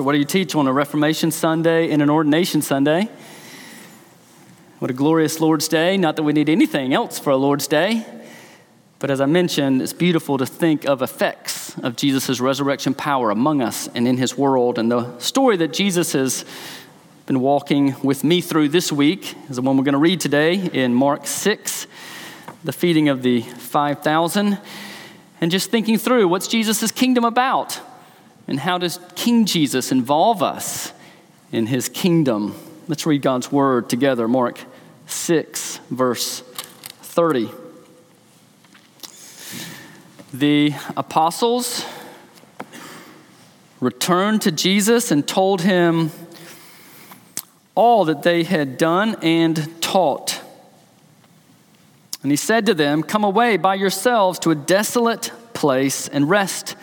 Pastor, what do you teach on a Reformation Sunday and an Ordination Sunday? What a glorious Lord's Day. Not that we need anything else for a Lord's Day, but as I mentioned, it's beautiful to think of effects of Jesus' resurrection power among us and in his world. And the story that Jesus has been walking with me through this week is the one we're going to read today in Mark 6, the feeding of the 5,000, and just thinking through what's Jesus' kingdom about and how does King Jesus involve us in his kingdom. Let's read God's word together. Mark 6, verse 30 the apostles returned to Jesus and told him all that they had done and taught. And he said to them, Come away by yourselves to a desolate place and rest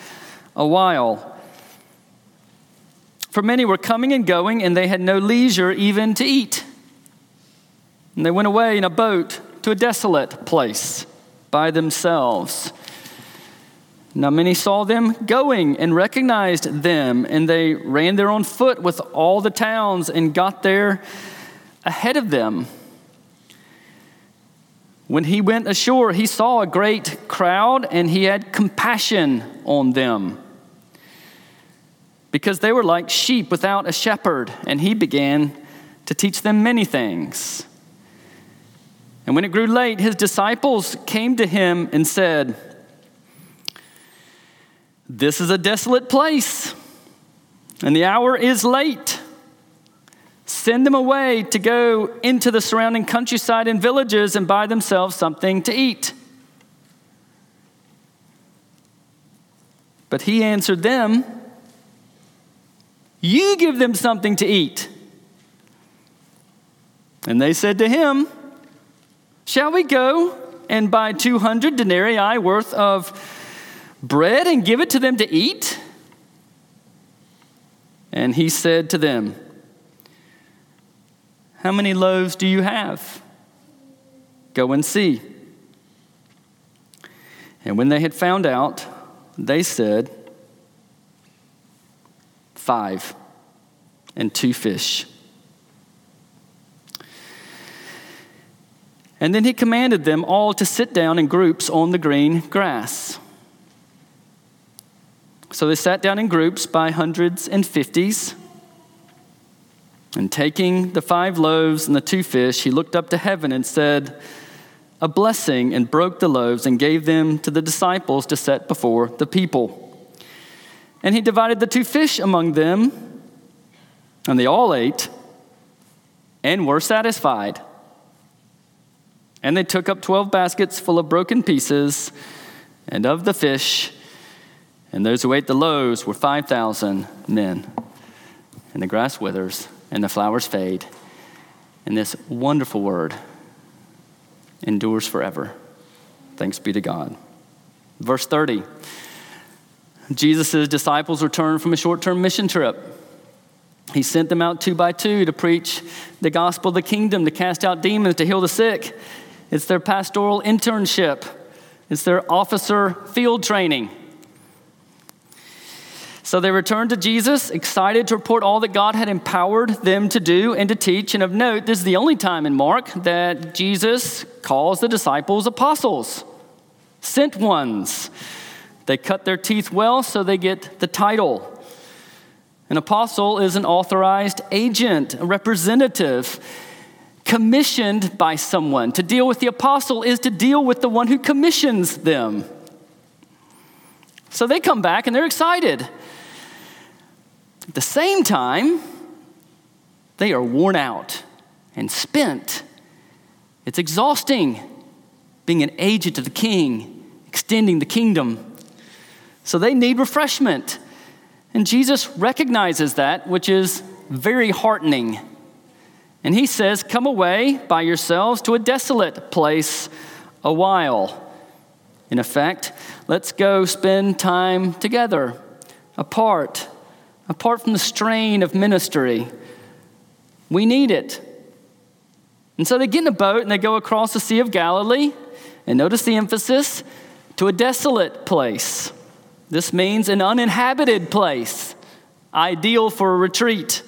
a while. For many were coming and going, and they had no leisure even to eat. And they went away in a boat to a desolate place by themselves. Now many saw them going and recognized them, and they ran there on foot with all the towns and got there ahead of them. When he went ashore, he saw a great crowd, and he had compassion on them because they were like sheep without a shepherd, and he began to teach them many things. And when it grew late, his disciples came to him and said, this is a desolate place, and the hour is late. Send them away to go into the surrounding countryside and villages and buy themselves something to eat. But he answered them, You give them something to eat. And they said to him, Shall we go and buy 200 denarii worth of bread and give it to them to eat? And he said to them, How many loaves do you have? Go and see. And when they had found out, they said, Five and two fish. And then he commanded them all to sit down in groups on the green grass. So they sat down in groups by hundreds and fifties. And taking the five loaves and the two fish, he looked up to heaven and said, A blessing, and broke the loaves and gave them to the disciples to set before the people. And he divided the two fish among them, and they all ate and were satisfied. And they took up 12 baskets full of broken pieces and of the fish and those who ate the loaves were 5,000 men. And the grass withers and the flowers fade. And this wonderful word endures forever. Thanks be to God. Verse 30 Jesus' disciples returned from a short term mission trip. He sent them out two by two to preach the gospel of the kingdom, to cast out demons, to heal the sick. It's their pastoral internship, it's their officer field training. So they returned to Jesus, excited to report all that God had empowered them to do and to teach. And of note, this is the only time in Mark that Jesus calls the disciples apostles, sent ones. They cut their teeth well, so they get the title. An apostle is an authorized agent, a representative, commissioned by someone. To deal with the apostle is to deal with the one who commissions them. So they come back and they're excited. At the same time, they are worn out and spent. It's exhausting being an agent of the king, extending the kingdom. So they need refreshment. And Jesus recognizes that, which is very heartening. And he says, Come away by yourselves to a desolate place a while. In effect, let's go spend time together, apart apart from the strain of ministry. We need it. And so they get in a boat and they go across the Sea of Galilee. And notice the emphasis to a desolate place. This means an uninhabited place, ideal for a retreat.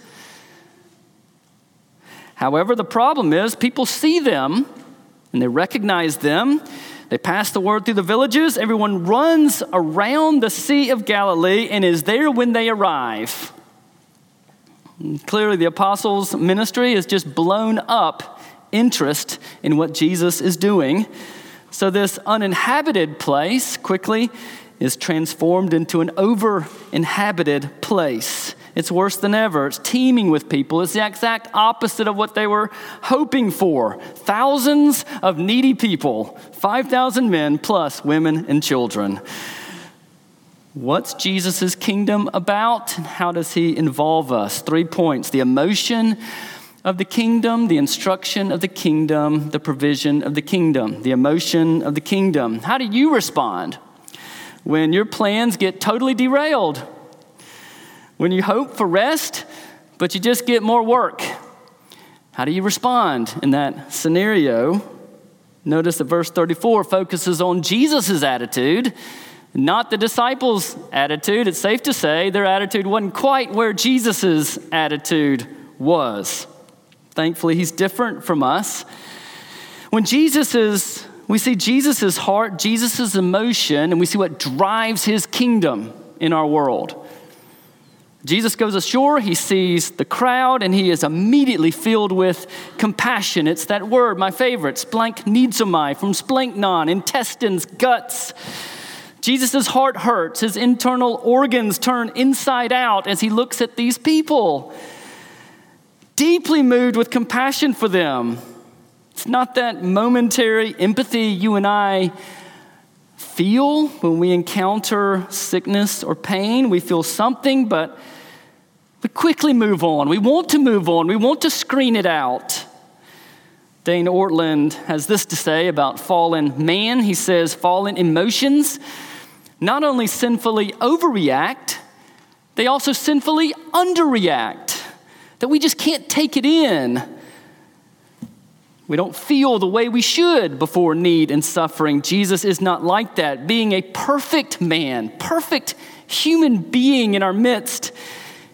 However, the problem is people see them and they recognize them. They pass the word through the villages. Everyone runs around the Sea of Galilee and is there when they arrive. Clearly, the apostles' ministry has just blown up interest in what Jesus is doing. So, this uninhabited place quickly is transformed into an over inhabited place. It's worse than ever. It's teeming with people. It's the exact opposite of what they were hoping for. Thousands of needy people, 5,000 men plus women and children. What's Jesus' kingdom about? How does he involve us? Three points the emotion of the kingdom, the instruction of the kingdom, the provision of the kingdom, the emotion of the kingdom. How do you respond when your plans get totally derailed? When you hope for rest, but you just get more work? How do you respond in that scenario? Notice that verse 34 focuses on Jesus' attitude not the disciples' attitude. It's safe to say their attitude wasn't quite where Jesus' attitude was. Thankfully, he's different from us. When Jesus is, we see Jesus' heart, Jesus' emotion, and we see what drives his kingdom in our world. Jesus goes ashore, he sees the crowd, and he is immediately filled with compassion. It's that word, my favorite, splanchnizomai, from splanchnon, intestines, guts. Jesus' heart hurts, his internal organs turn inside out as he looks at these people, deeply moved with compassion for them. It's not that momentary empathy you and I feel when we encounter sickness or pain. We feel something, but we quickly move on. We want to move on, we want to screen it out. Dane Ortlund has this to say about fallen man. He says, fallen emotions not only sinfully overreact, they also sinfully underreact. That we just can't take it in. We don't feel the way we should before need and suffering. Jesus is not like that. Being a perfect man, perfect human being in our midst,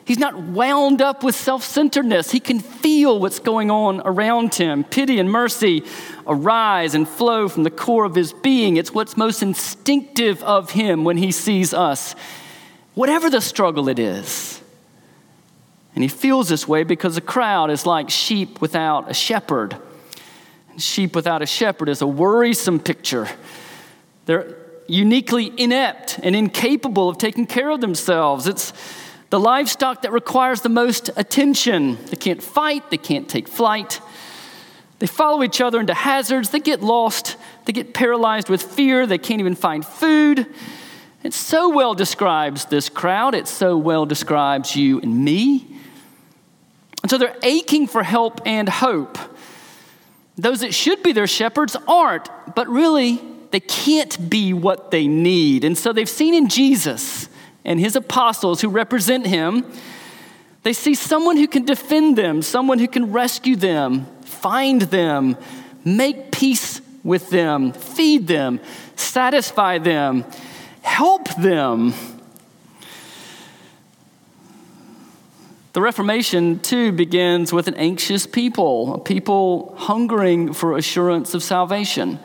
he's not wound up with self centeredness. He can feel what's going on around him. Pity and mercy arise and flow from the core of his being. It's what's most instinctive of him when he sees us, whatever the struggle it is. And he feels this way because the crowd is like sheep without a shepherd. Sheep without a shepherd is a worrisome picture. They're uniquely inept and incapable of taking care of themselves. It's the livestock that requires the most attention. They can't fight, they can't take flight. They follow each other into hazards. They get lost. They get paralyzed with fear. They can't even find food. It so well describes this crowd. It so well describes you and me. And so they're aching for help and hope. Those that should be their shepherds aren't, but really, they can't be what they need. And so they've seen in Jesus and his apostles who represent him, they see someone who can defend them, someone who can rescue them, find them, make peace with them, feed them, satisfy them, help them. The Reformation, too, begins with an anxious people, a people hungering for assurance of salvation.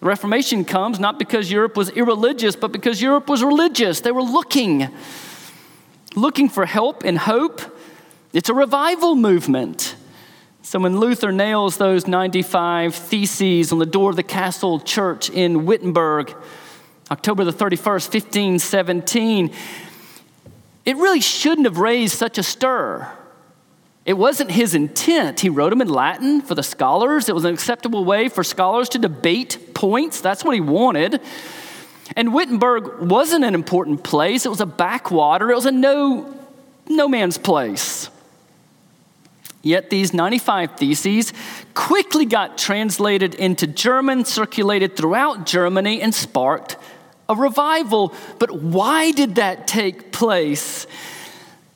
The Reformation comes not because Europe was irreligious, but because Europe was religious. They were looking, looking for help and hope. It's a revival movement. So when Luther nails those 95 theses on the door of the castle church in Wittenberg, October the 31st, 1517, it really shouldn't have raised such a stir. It wasn't his intent. He wrote them in Latin for the scholars. It was an acceptable way for scholars to debate points. That's what he wanted. And Wittenberg wasn't an important place. It was a backwater. It was a no, no man's place. Yet these 95 theses quickly got translated into German, circulated throughout Germany, and sparked a revival. But why did that take place?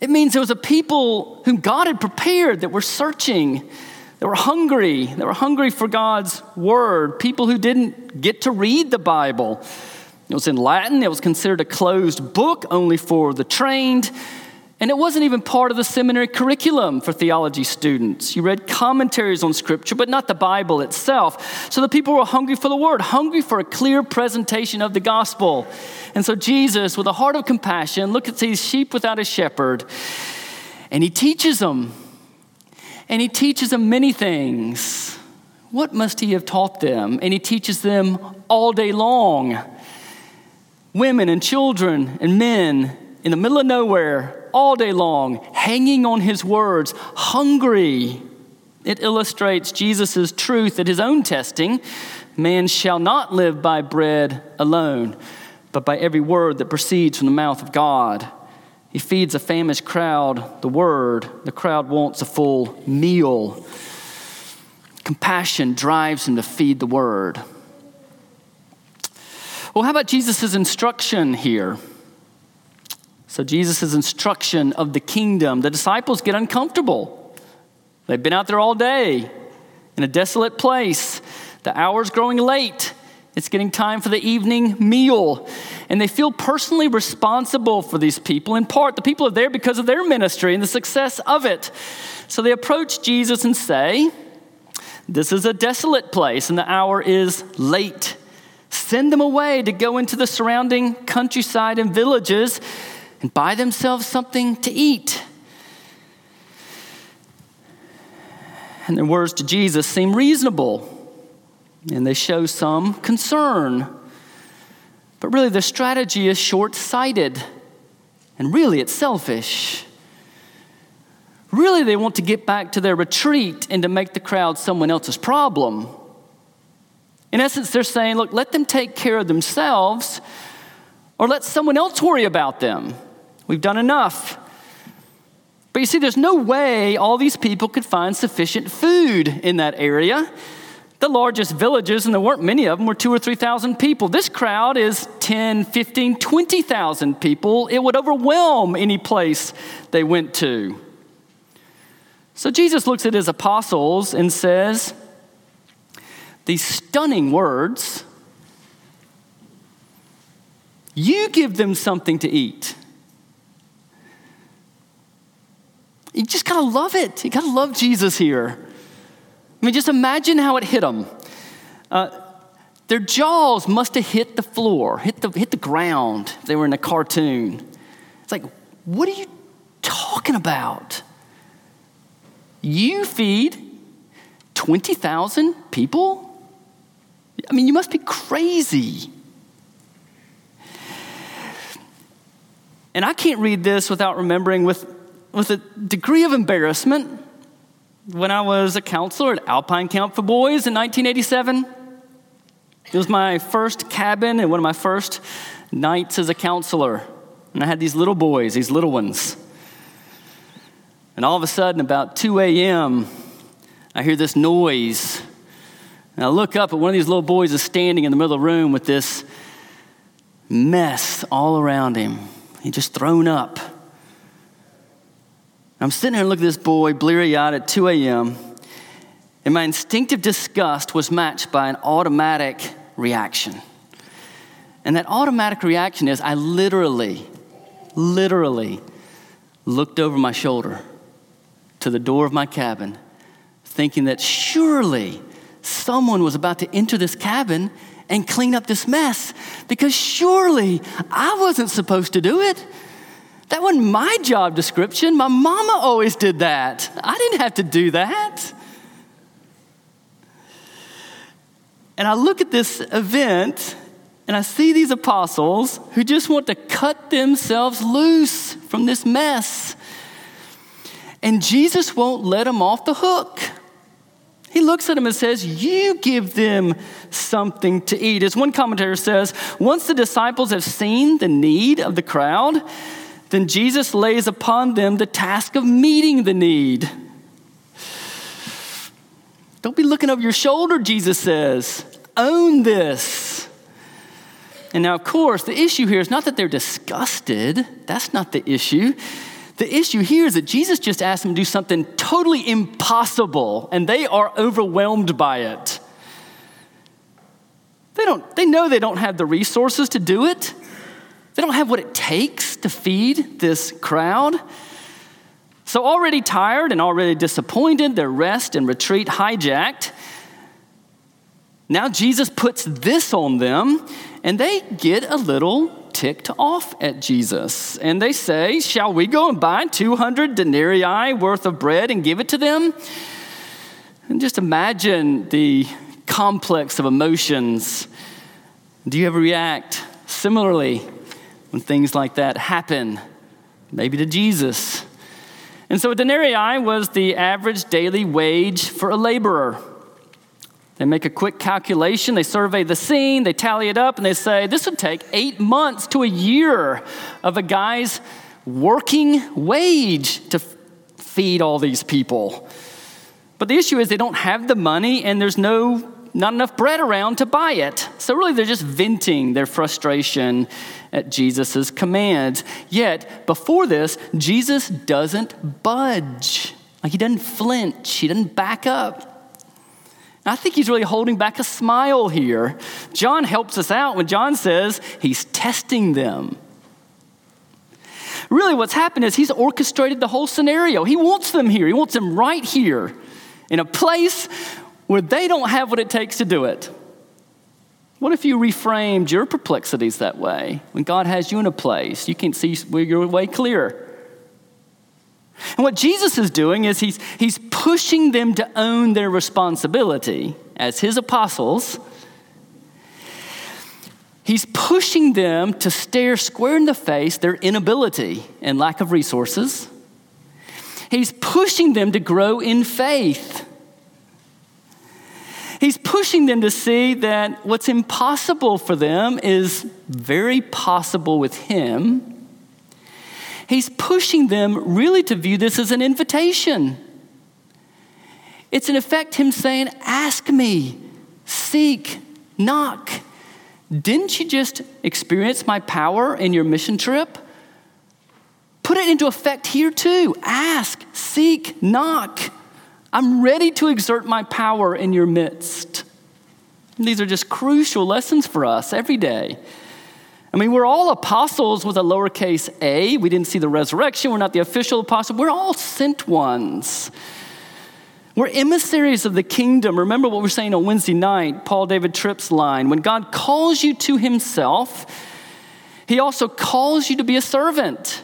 It means there was a people whom God had prepared that were searching, that were hungry, that were hungry for God's word, people who didn't get to read the Bible. It was in Latin, it was considered a closed book only for the trained. And it wasn't even part of the seminary curriculum for theology students. You read commentaries on Scripture, but not the Bible itself. So the people were hungry for the Word, hungry for a clear presentation of the gospel. And so Jesus, with a heart of compassion, looks at these sheep without a shepherd, and he teaches them. And he teaches them many things. What must he have taught them? And he teaches them all day long. Women and children and men in the middle of nowhere all day long, hanging on his words, hungry. It illustrates Jesus' truth at his own testing man shall not live by bread alone, but by every word that proceeds from the mouth of God. He feeds a famished crowd the word. The crowd wants a full meal. Compassion drives him to feed the word. Well, how about Jesus' instruction here? So, Jesus' instruction of the kingdom, the disciples get uncomfortable. They've been out there all day in a desolate place. The hour's growing late. It's getting time for the evening meal. And they feel personally responsible for these people. In part, the people are there because of their ministry and the success of it. So they approach Jesus and say, This is a desolate place, and the hour is late. Send them away to go into the surrounding countryside and villages buy themselves something to eat. And their words to Jesus seem reasonable, and they show some concern. But really, their strategy is short sighted, and really, it's selfish. Really, they want to get back to their retreat and to make the crowd someone else's problem. In essence, they're saying, look, let them take care of themselves, or let someone else worry about them. We've done enough. But you see, there's no way all these people could find sufficient food in that area. The largest villages, and there weren't many of them, were two or 3,000 people. This crowd is 10, 15, 20,000 people. It would overwhelm any place they went to. So Jesus looks at his apostles and says these stunning words You give them something to eat. You just gotta love it. You gotta love Jesus here. I mean, just imagine how it hit them. Uh, their jaws must have hit the floor, hit the, hit the ground. They were in a cartoon. It's like, what are you talking about? You feed 20,000 people? I mean, you must be crazy. And I can't read this without remembering with with a degree of embarrassment when I was a counselor at Alpine Camp for Boys in 1987. It was my first cabin and one of my first nights as a counselor. And I had these little boys, these little ones. And all of a sudden, about 2 a.m., I hear this noise. And I look up, and one of these little boys is standing in the middle of the room with this mess all around him. He just thrown up. I'm sitting here and look at this boy, bleary eyed at 2 a.m., and my instinctive disgust was matched by an automatic reaction. And that automatic reaction is I literally, literally looked over my shoulder to the door of my cabin, thinking that surely someone was about to enter this cabin and clean up this mess, because surely I wasn't supposed to do it. That wasn't my job description. My mama always did that. I didn't have to do that. And I look at this event and I see these apostles who just want to cut themselves loose from this mess. And Jesus won't let them off the hook. He looks at them and says, You give them something to eat. As one commentator says, once the disciples have seen the need of the crowd, then Jesus lays upon them the task of meeting the need. Don't be looking over your shoulder, Jesus says. Own this. And now, of course, the issue here is not that they're disgusted. That's not the issue. The issue here is that Jesus just asked them to do something totally impossible, and they are overwhelmed by it. They, don't, they know they don't have the resources to do it. They don't have what it takes to feed this crowd. So, already tired and already disappointed, their rest and retreat hijacked. Now, Jesus puts this on them, and they get a little ticked off at Jesus. And they say, Shall we go and buy 200 denarii worth of bread and give it to them? And just imagine the complex of emotions. Do you ever react similarly when things like that happen? Maybe to Jesus. And so a denarii was the average daily wage for a laborer. They make a quick calculation, they survey the scene, they tally it up, and they say this would take eight months to a year of a guy's working wage to feed all these people. But the issue is they don't have the money and there's no not enough bread around to buy it. So really they're just venting their frustration at Jesus' commands. Yet before this, Jesus doesn't budge. Like he doesn't flinch, he doesn't back up. I think he's really holding back a smile here. John helps us out when John says he's testing them. Really, what's happened is he's orchestrated the whole scenario. He wants them here, he wants them right here in a place where they don't have what it takes to do it. What if you reframed your perplexities that way? When God has you in a place, you can see your way clear. And what Jesus is doing is he's, he's pushing them to own their responsibility as his apostles. He's pushing them to stare square in the face their inability and lack of resources. He's pushing them to grow in faith. He's pushing them to see that what's impossible for them is very possible with Him He's pushing them really to view this as an invitation. It's in effect him saying, Ask me, seek, knock. Didn't you just experience my power in your mission trip? Put it into effect here too. Ask, seek, knock. I'm ready to exert my power in your midst. These are just crucial lessons for us every day. I mean, we're all apostles with a lowercase a. We didn't see the resurrection. We're not the official apostle. We're all sent ones. We're emissaries of the kingdom. Remember what we are saying on Wednesday night, Paul David Tripp's line. When God calls you to himself, he also calls you to be a servant,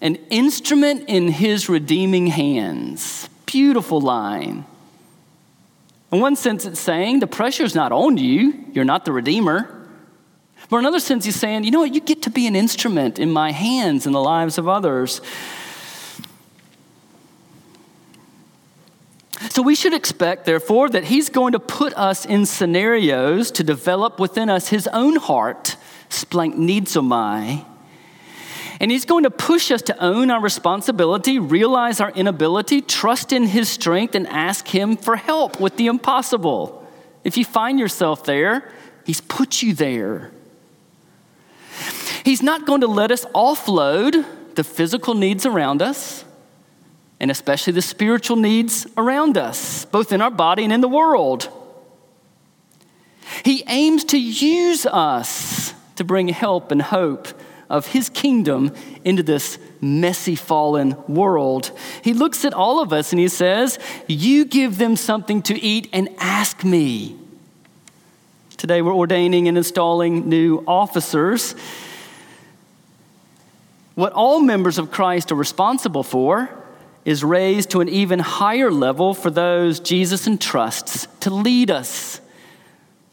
an instrument in his redeeming hands. Beautiful line. In one sense, it's saying the pressure's not on you, you're not the redeemer. But in another sense, he's saying, you know what, you get to be an instrument in my hands in the lives of others. So we should expect, therefore, that he's going to put us in scenarios to develop within us his own heart, splanchnizomai. And he's going to push us to own our responsibility, realize our inability, trust in his strength, and ask him for help with the impossible. If you find yourself there, he's put you there. He's not going to let us offload the physical needs around us, and especially the spiritual needs around us, both in our body and in the world. He aims to use us to bring help and hope of his kingdom into this messy, fallen world. He looks at all of us and he says, You give them something to eat and ask me. Today we're ordaining and installing new officers. What all members of Christ are responsible for is raised to an even higher level for those Jesus entrusts to lead us.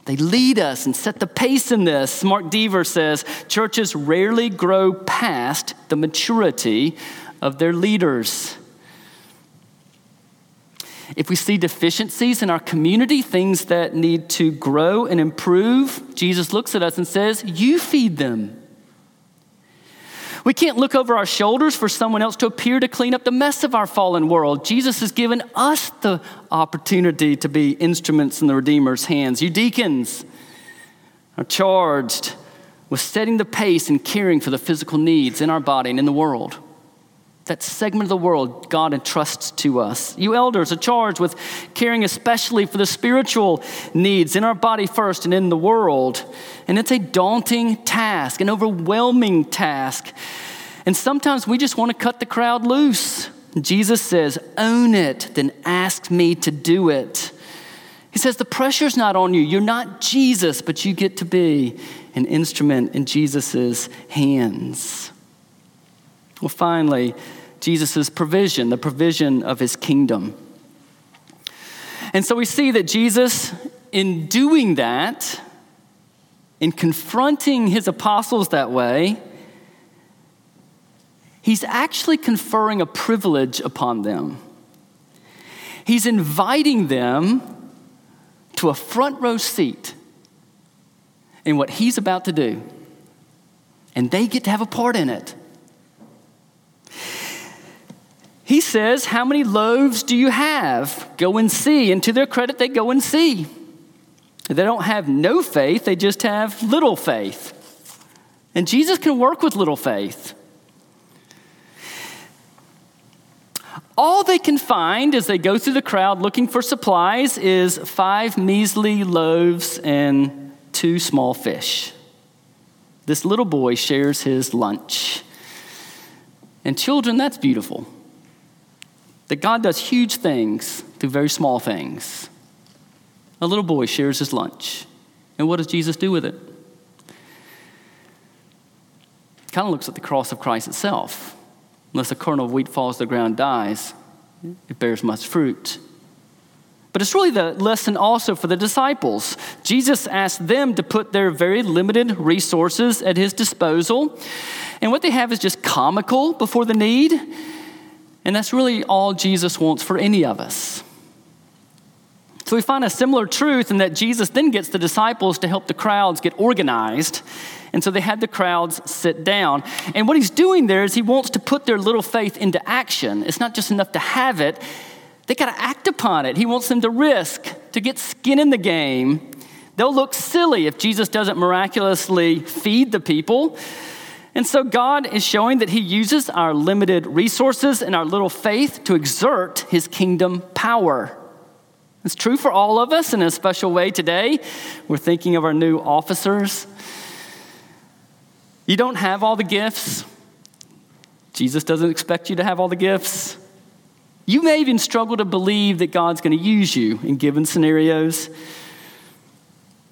They lead us and set the pace in this. Mark Dever says churches rarely grow past the maturity of their leaders. If we see deficiencies in our community, things that need to grow and improve, Jesus looks at us and says, You feed them. We can't look over our shoulders for someone else to appear to clean up the mess of our fallen world. Jesus has given us the opportunity to be instruments in the Redeemer's hands. You deacons are charged with setting the pace and caring for the physical needs in our body and in the world. That segment of the world God entrusts to us. You elders are charged with caring especially for the spiritual needs in our body first and in the world. And it's a daunting task, an overwhelming task. And sometimes we just want to cut the crowd loose. Jesus says, Own it, then ask me to do it. He says, The pressure's not on you. You're not Jesus, but you get to be an instrument in Jesus' hands. Well, finally, Jesus' provision, the provision of his kingdom. And so we see that Jesus, in doing that, in confronting his apostles that way, he's actually conferring a privilege upon them. He's inviting them to a front row seat in what he's about to do, and they get to have a part in it. He says, How many loaves do you have? Go and see. And to their credit, they go and see. They don't have no faith, they just have little faith. And Jesus can work with little faith. All they can find as they go through the crowd looking for supplies is five measly loaves and two small fish. This little boy shares his lunch. And children, that's beautiful. That God does huge things through very small things. A little boy shares his lunch. And what does Jesus do with it? Kind of looks at the cross of Christ itself. Unless a kernel of wheat falls to the ground dies, it bears much fruit. But it's really the lesson also for the disciples. Jesus asked them to put their very limited resources at his disposal. And what they have is just comical before the need. And that's really all Jesus wants for any of us. So we find a similar truth in that Jesus then gets the disciples to help the crowds get organized and so they had the crowds sit down. And what he's doing there is he wants to put their little faith into action. It's not just enough to have it, they got to act upon it. He wants them to risk, to get skin in the game. They'll look silly if Jesus doesn't miraculously feed the people. And so God is showing that He uses our limited resources and our little faith to exert His kingdom power. It's true for all of us in a special way today. We're thinking of our new officers you don't have all the gifts. Jesus doesn't expect you to have all the gifts. You may even struggle to believe that God's going to use you in given scenarios.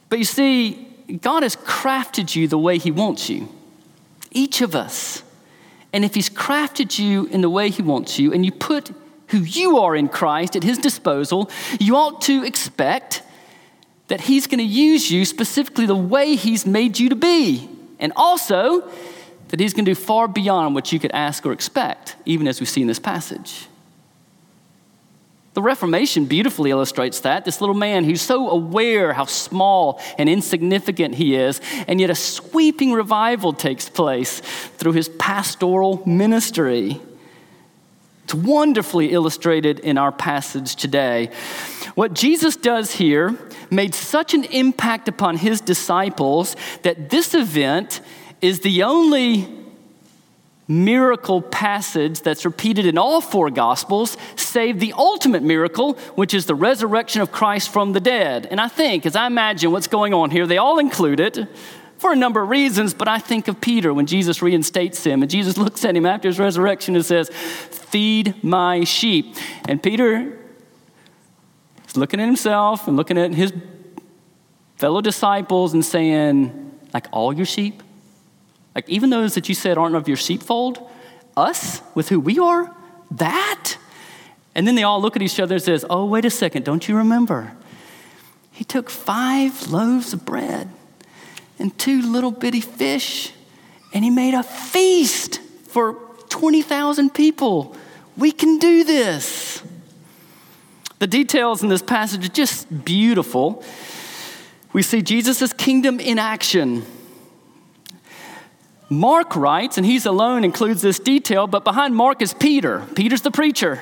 But you see, God has crafted you the way He wants you, each of us. And if He's crafted you in the way He wants you, and you put who you are in Christ at His disposal, you ought to expect that He's going to use you specifically the way He's made you to be and also that he's going to do far beyond what you could ask or expect, even as we see in this passage. The Reformation beautifully illustrates that. This little man who's so aware how small and insignificant he is, and yet a sweeping revival takes place through his pastoral ministry. It's wonderfully illustrated in our passage today. What Jesus does here made such an impact upon his disciples that this event is the only miracle passage that's repeated in all four gospels, save the ultimate miracle, which is the resurrection of Christ from the dead. And I think, as I imagine what's going on here, they all include it for a number of reasons, but I think of Peter when Jesus reinstates him, and Jesus looks at him after his resurrection and says, Feed my sheep. And Peter is looking at himself and looking at his fellow disciples and saying, Like all your sheep? Like even those that you said aren't of your sheepfold? Us, with who we are? That? And then they all look at each other and says, Oh, wait a second, don't you remember? He took five loaves of bread and two little bitty fish, and he made a feast for 20,000 people. We can do this. The details in this passage are just beautiful. We see Jesus' kingdom in action. Mark writes, and he's alone includes this detail, but behind Mark is Peter. Peter's the preacher.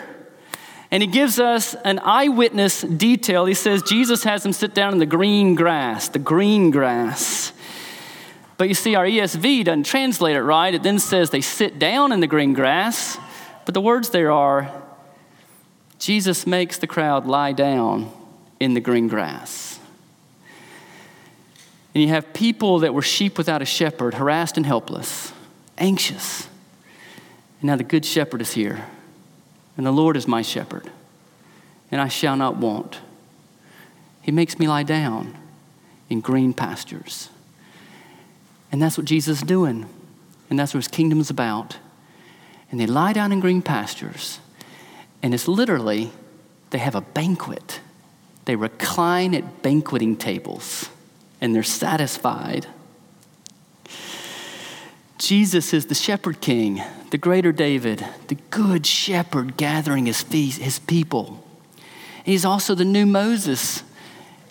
And he gives us an eyewitness detail. He says Jesus has him sit down in the green grass, the green grass. But you see, our ESV doesn't translate it right. It then says they sit down in the green grass. But the words there are Jesus makes the crowd lie down in the green grass. And you have people that were sheep without a shepherd, harassed and helpless, anxious. And now the good shepherd is here. And the Lord is my shepherd, and I shall not want. He makes me lie down in green pastures. And that's what Jesus is doing. And that's what his kingdom is about. And they lie down in green pastures. And it's literally, they have a banquet. They recline at banqueting tables and they're satisfied. Jesus is the shepherd king, the greater David, the good shepherd gathering his, his people. He's also the new Moses,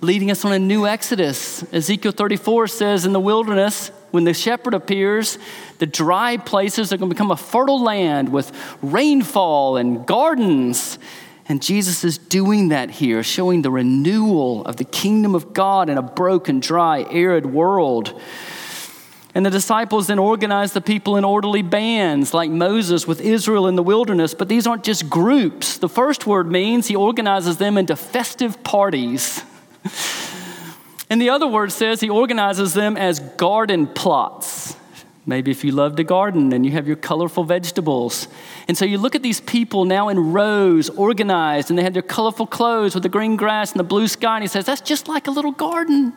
leading us on a new Exodus. Ezekiel 34 says, In the wilderness, when the shepherd appears, the dry places are going to become a fertile land with rainfall and gardens. And Jesus is doing that here, showing the renewal of the kingdom of God in a broken, dry, arid world. And the disciples then organize the people in orderly bands, like Moses with Israel in the wilderness. But these aren't just groups. The first word means he organizes them into festive parties. and the other word says he organizes them as garden plots. Maybe if you love to garden and you have your colorful vegetables. And so you look at these people now in rows, organized, and they have their colorful clothes with the green grass and the blue sky. And he says, That's just like a little garden.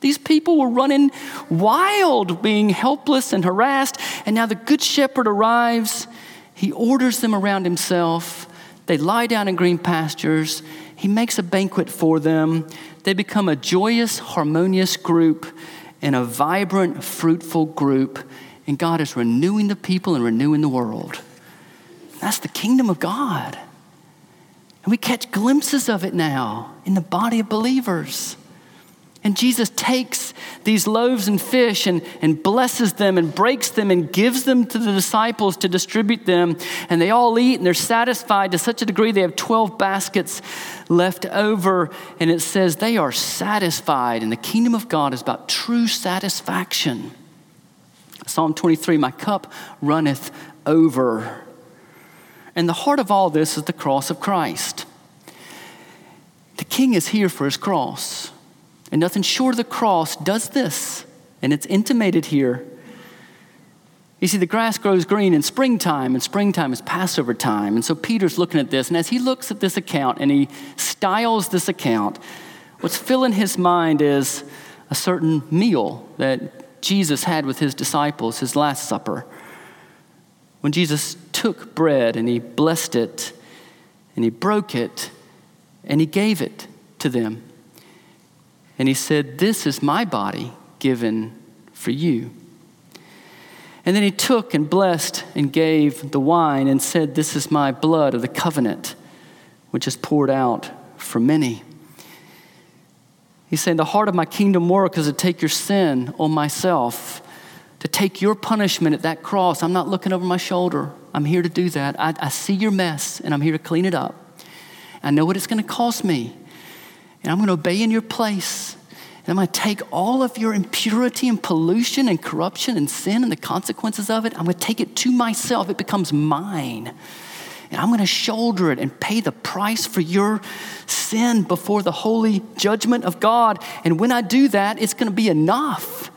These people were running wild, being helpless and harassed. And now the Good Shepherd arrives. He orders them around himself. They lie down in green pastures. He makes a banquet for them. They become a joyous, harmonious group and a vibrant, fruitful group. And God is renewing the people and renewing the world. That's the kingdom of God. And we catch glimpses of it now in the body of believers. And Jesus takes these loaves and fish and, and blesses them and breaks them and gives them to the disciples to distribute them. And they all eat and they're satisfied to such a degree they have 12 baskets left over. And it says they are satisfied. And the kingdom of God is about true satisfaction. Psalm 23 My cup runneth over. And the heart of all this is the cross of Christ. The king is here for his cross. And nothing short of the cross does this. And it's intimated here. You see, the grass grows green in springtime, and springtime is Passover time. And so Peter's looking at this, and as he looks at this account and he styles this account, what's filling his mind is a certain meal that Jesus had with his disciples, his Last Supper. When Jesus took bread and he blessed it, and he broke it, and he gave it to them. And he said, This is my body given for you. And then he took and blessed and gave the wine and said, This is my blood of the covenant, which is poured out for many. He's saying, The heart of my kingdom work is to take your sin on myself, to take your punishment at that cross. I'm not looking over my shoulder. I'm here to do that. I, I see your mess and I'm here to clean it up. I know what it's going to cost me and I'm going to obey in your place. And I'm going to take all of your impurity and pollution and corruption and sin and the consequences of it, I'm going to take it to myself. It becomes mine. And I'm going to shoulder it and pay the price for your sin before the holy judgment of God. And when I do that, it's going to be enough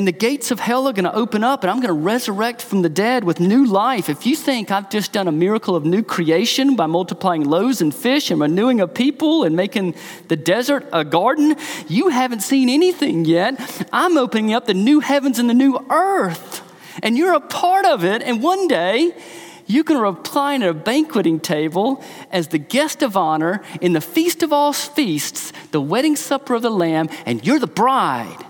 and the gates of hell are going to open up and I'm going to resurrect from the dead with new life. If you think I've just done a miracle of new creation by multiplying loaves and fish and renewing a people and making the desert a garden, you haven't seen anything yet. I'm opening up the new heavens and the new earth. And you're a part of it. And one day, you can recline at a banqueting table as the guest of honor in the feast of all feasts, the wedding supper of the Lamb, and you're the bride.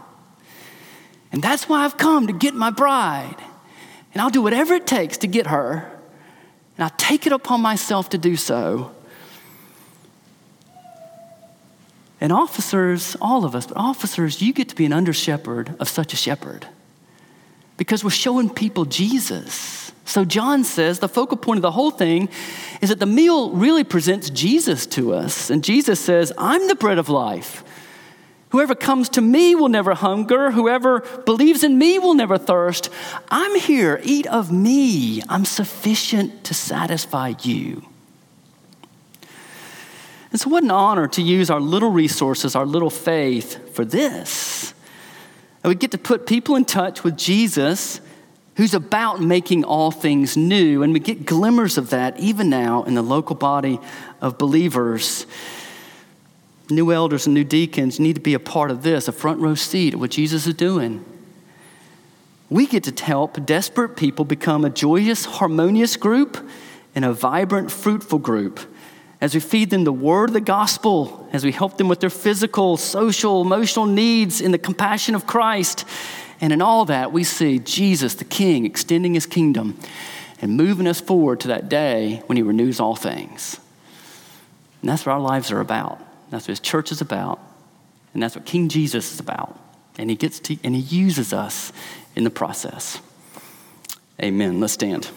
And that's why I've come to get my bride. And I'll do whatever it takes to get her. And I take it upon myself to do so. And officers, all of us, but officers, you get to be an under shepherd of such a shepherd because we're showing people Jesus. So John says the focal point of the whole thing is that the meal really presents Jesus to us. And Jesus says, I'm the bread of life. Whoever comes to me will never hunger. Whoever believes in me will never thirst. I'm here. Eat of me. I'm sufficient to satisfy you. And so, what an honor to use our little resources, our little faith for this. And we get to put people in touch with Jesus who's about making all things new. And we get glimmers of that even now in the local body of believers. New elders and new deacons need to be a part of this, a front row seat of what Jesus is doing. We get to help desperate people become a joyous, harmonious group and a vibrant, fruitful group as we feed them the word of the gospel, as we help them with their physical, social, emotional needs in the compassion of Christ. And in all that, we see Jesus, the King, extending his kingdom and moving us forward to that day when he renews all things. And that's what our lives are about. That's what his church is about. And that's what King Jesus is about. And he gets to, and he uses us in the process. Amen. Let's stand.